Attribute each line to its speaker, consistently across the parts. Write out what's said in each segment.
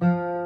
Speaker 1: Thank you.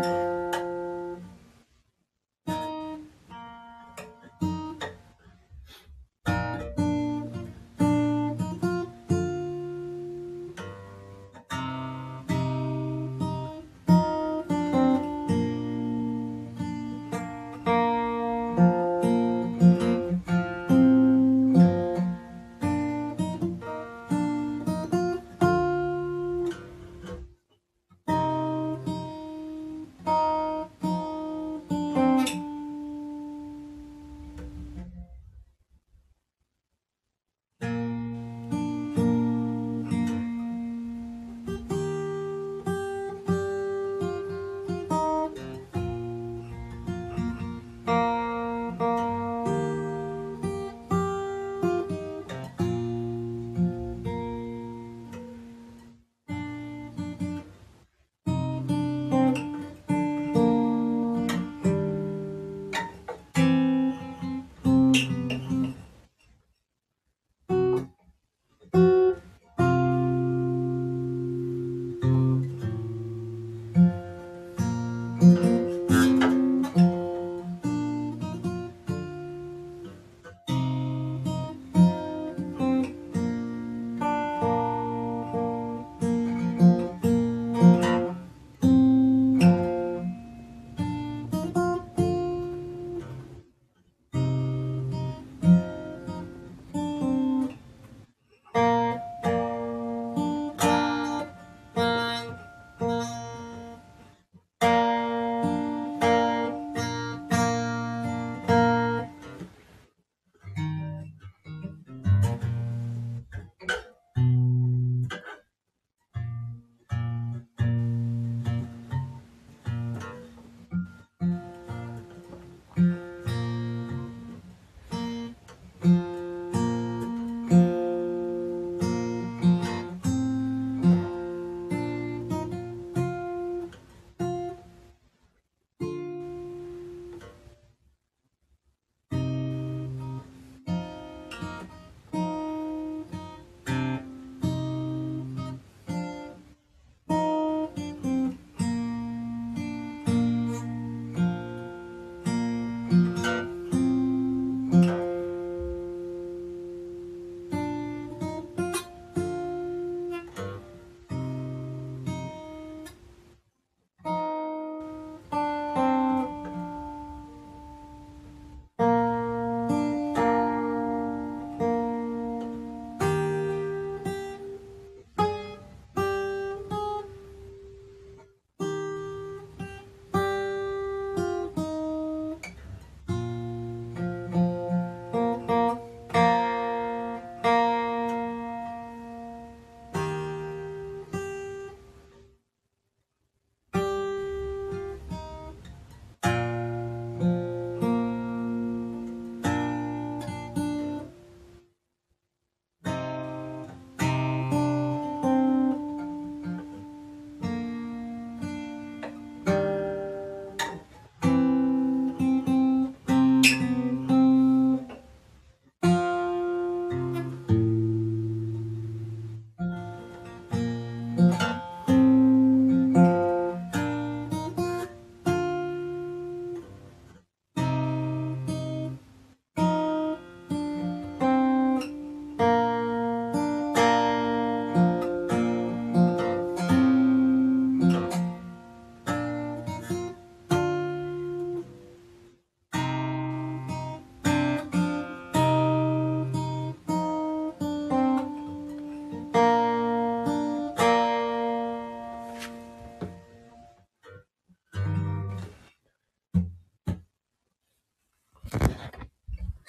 Speaker 1: Thank you.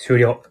Speaker 1: 終了。